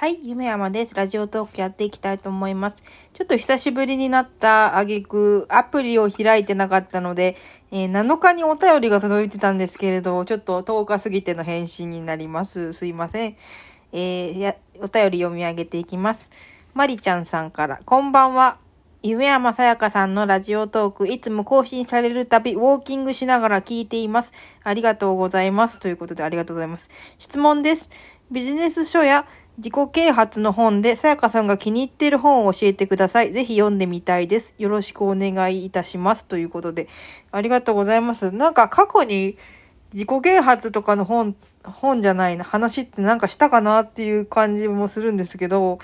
はい、夢山です。ラジオトークやっていきたいと思います。ちょっと久しぶりになった挙句、アプリを開いてなかったので、えー7日にお便りが届いてたんですけれど、ちょっと10日過ぎての返信になります。すいません。えーや、お便り読み上げていきます。まりちゃんさんから、こんばんは。夢山さやかさんのラジオトーク、いつも更新されるたび、ウォーキングしながら聞いています。ありがとうございます。ということで、ありがとうございます。質問です。ビジネス書や自己啓発の本で、さやかさんが気に入っている本を教えてください。ぜひ読んでみたいです。よろしくお願いいたします。ということで、ありがとうございます。なんか過去に自己啓発とかの本、本じゃないな、話ってなんかしたかなっていう感じもするんですけど、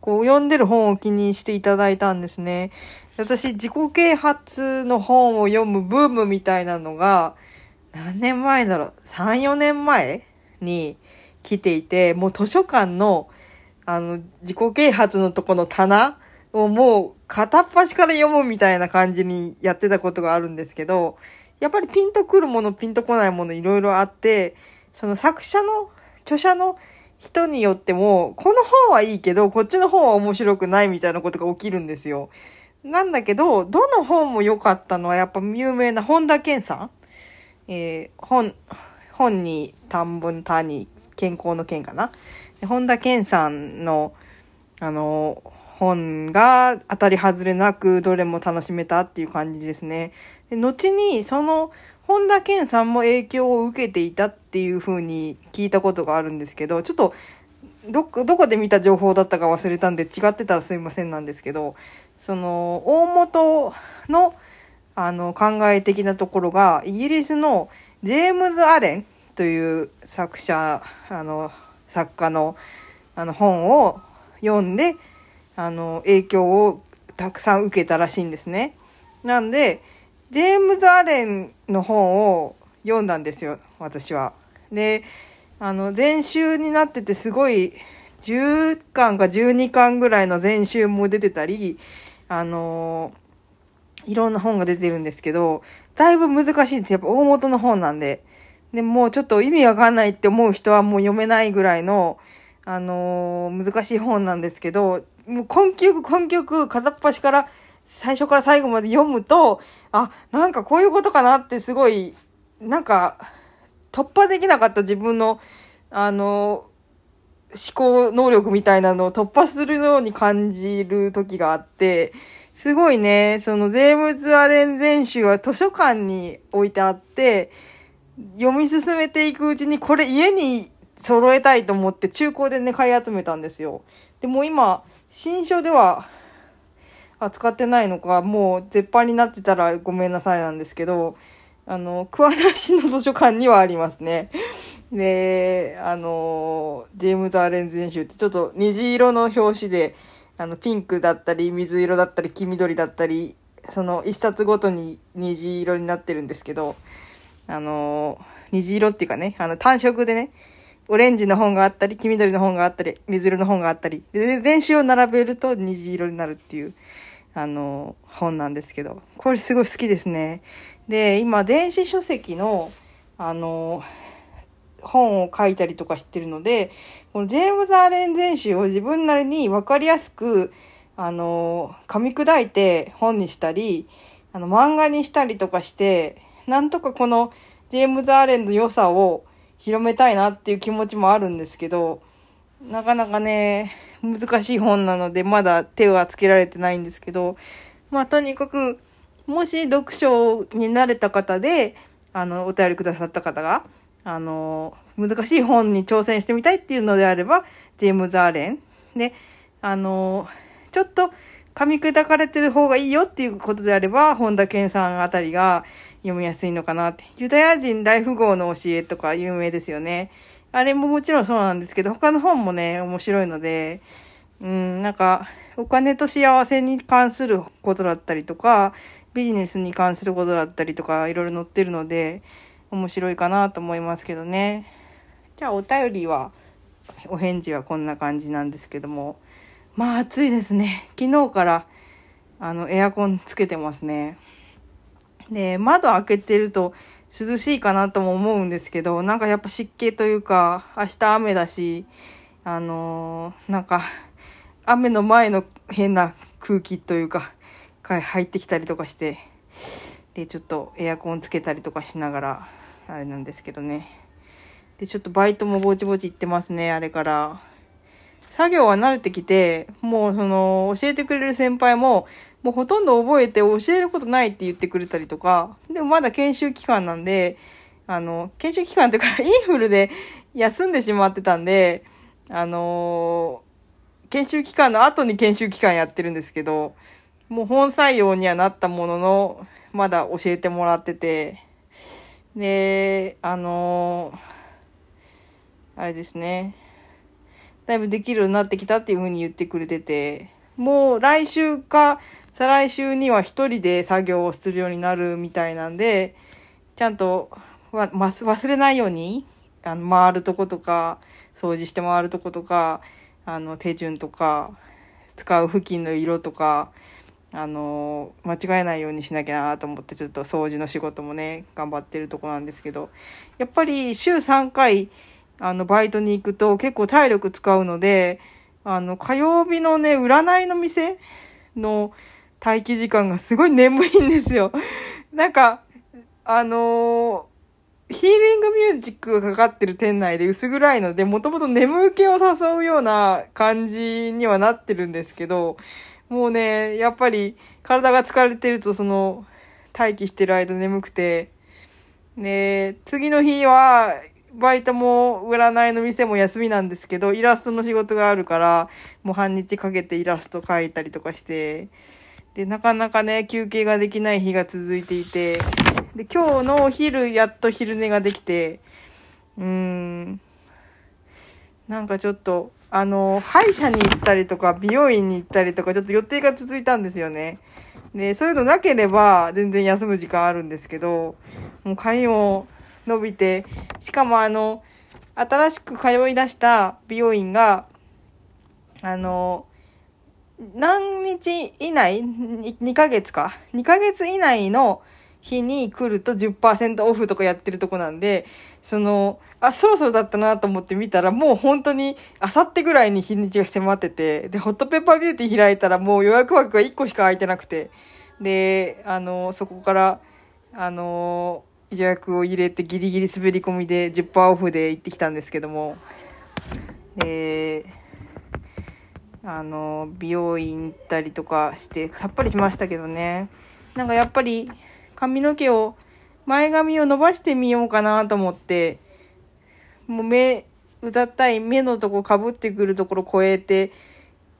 こう読んでる本を気にしていただいたんですね。私、自己啓発の本を読むブームみたいなのが、何年前だろう ?3、4年前に来ていて、もう図書館の、あの、自己啓発のとこの棚をもう片っ端から読むみたいな感じにやってたことがあるんですけど、やっぱりピンとくるもの、ピンとこないものいろいろあって、その作者の、著者の人によっても、この本はいいけど、こっちの本は面白くないみたいなことが起きるんですよ。なんだけど、どの本も良かったのはやっぱ有名な本田健さんえー本、本に田んぼの田に健康の健かな？本田健さんの、あの、本が当たり外れなくどれも楽しめたっていう感じですね。で後に、その、本田健さんも影響を受けていたっていう風に聞いたことがあるんですけど、ちょっと、どこ、どこで見た情報だったか忘れたんで違ってたらすいませんなんですけど、その、大元の、あの、考え的なところが、イギリスのジェームズ・アレンという作者、あの、作家の、あの、本を読んで、あの、影響をたくさん受けたらしいんですね。なんで、ジェームズ・アレンの本を読んだんですよ、私は。で、あの、全集になっててすごい、10巻か12巻ぐらいの全集も出てたり、あのいろんな本が出てるんですけど、だいぶ難しいんです。やっぱ大元の本なんで。で、もうちょっと意味わかんないって思う人はもう読めないぐらいの、あのー難しい本なんですけど、もう根曲根曲片っ端から最初から最後まで読むと、あ、なんかこういうことかなってすごい、なんか突破できなかった自分の、あの思考能力みたいなのを突破するように感じる時があって、すごいね、そのゼームズ・アレン全集は図書館に置いてあって、読み進めていくうちにこれ家に揃えたいと思って中古でね、買い集めたんですよ。でも今、新書では扱ってないのか、もう絶版になってたらごめんなさいなんですけど、あの、桑名市の図書館にはありますね。で、あの、ジェームズ・アレン全集ってちょっと虹色の表紙で、あの、ピンクだったり、水色だったり、黄緑だったり、その一冊ごとに虹色になってるんですけど、あの、虹色っていうかね、あの、単色でね、オレンジの本があったり、黄緑の本があったり、水色の本があったり、で、全集を並べると虹色になるっていう、あの、本なんですけど、これすごい好きですね。で、今、電子書籍の、あの、本を書いたりとかしてるので、このジェームズ・アレン全集を自分なりに分かりやすく、あの、噛み砕いて本にしたり、あの、漫画にしたりとかして、なんとかこのジェームズ・アーレンの良さを広めたいなっていう気持ちもあるんですけど、なかなかね、難しい本なので、まだ手はつけられてないんですけど、まあ、とにかく、もし読書になれた方で、あの、お便りくださった方が、あの、難しい本に挑戦してみたいっていうのであれば、ジェームズ・アーレン。で、あの、ちょっと噛み砕かれてる方がいいよっていうことであれば、本田健さんあたりが読みやすいのかなって。ユダヤ人大富豪の教えとか有名ですよね。あれももちろんそうなんですけど、他の本もね、面白いので、うん、なんか、お金と幸せに関することだったりとか、ビジネスに関することだったりとか、いろいろ載ってるので、面白いかなと思いますけどね。じゃあ、お便りは、お返事はこんな感じなんですけども。まあ、暑いですね。昨日から、あの、エアコンつけてますね。で、窓開けてると涼しいかなとも思うんですけど、なんかやっぱ湿気というか、明日雨だし、あのー、なんか、雨の前の変な空気というか、入ってきたりとかして、で、ちょっとエアコンつけたりとかしながら、あれなんですけどね。で、ちょっとバイトもぼちぼち行ってますね、あれから。作業は慣れてきて、もうその、教えてくれる先輩も、もうほとんど覚えて教えることないって言ってくれたりとか、でもまだ研修期間なんで、あの、研修期間というか、インフルで休んでしまってたんで、あの研修期間の後に研修期間やってるんですけど、もう本採用にはなったものの、まだ教えてもらってて、で、あのあれですね。だいぶできるようになってきたっていう風に言ってくれてて、もう来週か再来週には一人で作業をするようになるみたいなんで、ちゃんと忘れないように、あの、回るとことか、掃除して回るとことか、あの、手順とか、使う付近の色とか、あの、間違えないようにしなきゃなと思って、ちょっと掃除の仕事もね、頑張ってるとこなんですけど、やっぱり週3回、あの、バイトに行くと結構体力使うので、あの、火曜日のね、占いの店の待機時間がすごい眠いんですよ。なんか、あのー、ヒーリングミュージックがかかってる店内で薄暗いので、もともと眠気を誘うような感じにはなってるんですけど、もうね、やっぱり体が疲れてるとその、待機してる間眠くて、ね、次の日は、バイトも占いの店も休みなんですけど、イラストの仕事があるから、もう半日かけてイラスト描いたりとかして、で、なかなかね、休憩ができない日が続いていて、で、今日のお昼、やっと昼寝ができて、うーん、なんかちょっと、あの、歯医者に行ったりとか、美容院に行ったりとか、ちょっと予定が続いたんですよね。で、そういうのなければ、全然休む時間あるんですけど、もう髪も伸びて、しかもあの、新しく通い出した美容院が、あの、何日以内 ?2 ヶ月か？2ヶ月以内の日に来ると10%オフとかやってるとこなんで、その、あ、そろそろだったなと思って見たら、もう本当に、あさってぐらいに日にちが迫ってて、で、ホットペッパービューティー開いたらもう予約枠が1個しか空いてなくて、で、あの、そこから、あの、予約を入れてギリギリ滑り込みで10%オフで行ってきたんですけども、えー、あの、美容院行ったりとかして、さっぱりしましたけどね。なんかやっぱり、髪の毛を、前髪を伸ばしてみようかなと思って、もう目、うざったい目のとこかぶってくるところ超えて、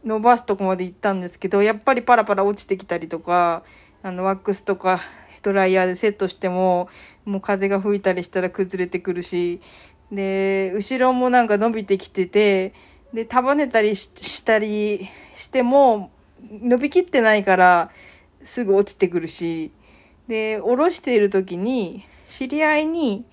伸ばすとこまで行ったんですけど、やっぱりパラパラ落ちてきたりとか、あの、ワックスとか、ドライヤーでセットしても、もう風が吹いたりしたら崩れてくるし、で、後ろもなんか伸びてきてて、で、束ねたりしたりしても、伸びきってないから、すぐ落ちてくるし、で、下ろしている時に、知り合いに、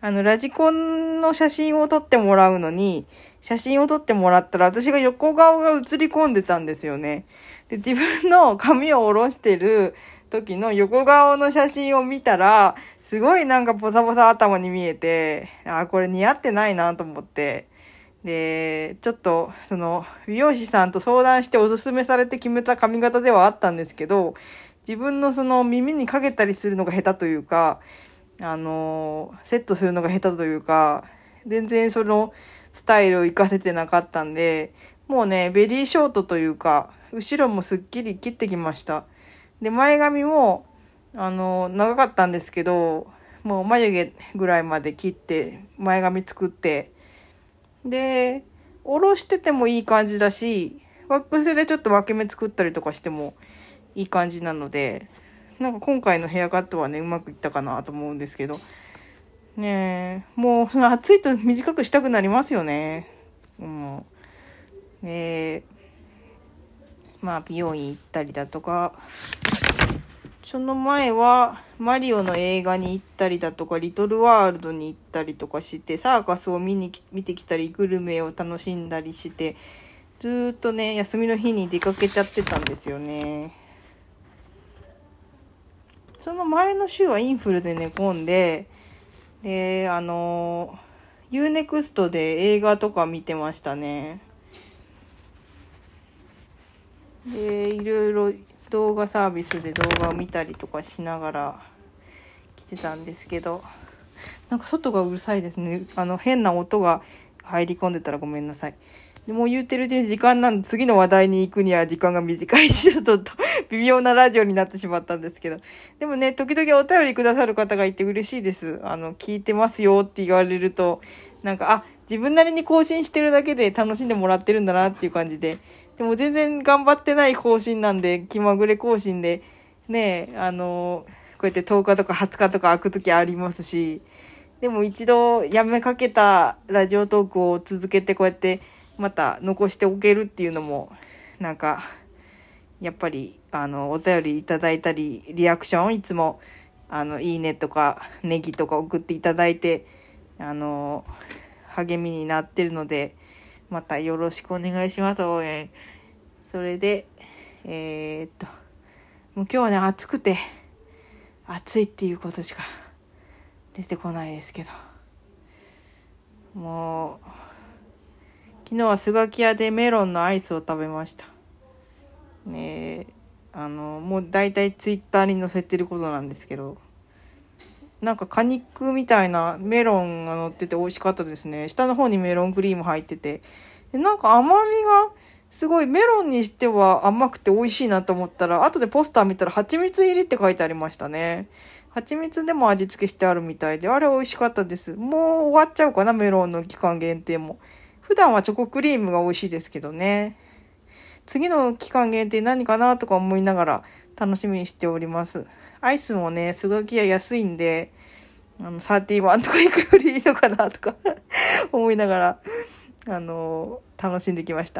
あの、ラジコンの写真を撮ってもらうのに、写真を撮ってもらったら、私が横顔が映り込んでたんですよね。で、自分の髪を下ろしてる時の横顔の写真を見たら、すごいなんかポサポサ頭に見えて、あ、これ似合ってないなと思って、で、ちょっと、その、美容師さんと相談しておすすめされて決めた髪型ではあったんですけど、自分のその耳にかけたりするのが下手というか、あの、セットするのが下手というか、全然そのスタイルを活かせてなかったんで、もうね、ベリーショートというか、後ろもすっきり切ってきました。で、前髪も、あの、長かったんですけど、もう眉毛ぐらいまで切って、前髪作って、で、おろしててもいい感じだし、ワックスでちょっと分け目作ったりとかしてもいい感じなので、なんか今回のヘアカットはね、うまくいったかなと思うんですけど、ねえ、もう暑いと短くしたくなりますよね。もう。ねまあ美容院行ったりだとか、その前は、マリオの映画に行ったりだとか、リトルワールドに行ったりとかして、サーカスを見に見てきたり、グルメを楽しんだりして、ずっとね、休みの日に出かけちゃってたんですよね。その前の週はインフルで寝込んで、で、あの Unext で映画とか見てましたね。で、いろいろ動画サービスで動画を見たりとかしながら来てたんですけど、なんか外がうるさいですね。あの、変な音が入り込んでたらごめんなさい。でもう言ってるうちに時間なんで次の話題に行くには時間が短いし、ちょっと 微妙なラジオになってしまったんですけど。でもね、時々お便りくださる方がいて嬉しいです。あの、聞いてますよって言われると、なんか、あ、自分なりに更新してるだけで楽しんでもらってるんだなっていう感じで。でも全然頑張ってない更新なんで、気まぐれ更新で、ね、あの、こうやって10日とか20日とか開く時ありますし、でも一度やめかけたラジオトークを続けてこうやってまた残しておけるっていうのもなんかやっぱりあのお便りいただいたりリアクションいつもあのいいねとかネギとか送っていただいてあの励みになってるのでまたよろしくお願いします応援。それでえー、っともう今日はね暑くて暑いっていうことしか出てこないですけど。もう昨日はスガキ屋でメロンのアイスを食べました。ねあのもう大体ツイッターに載せてることなんですけど。なんか果肉みたいなメロンが乗ってて美味しかったですね下の方にメロンクリーム入っててでなんか甘みがすごいメロンにしては甘くて美味しいなと思ったら後でポスター見たら蜂蜜入りって書いてありましたね蜂蜜でも味付けしてあるみたいで、あれ美味しかったです。もう終わっちゃうかな、メロンの期間限定も。普段はチョコクリームが美味しいですけどね。次の期間限定何かなとか思いながら楽しみにしております。アイスもね、すごきや安いんで、あの、31とか行くよりいいのかなとか 思いながら、あの、楽しんできました。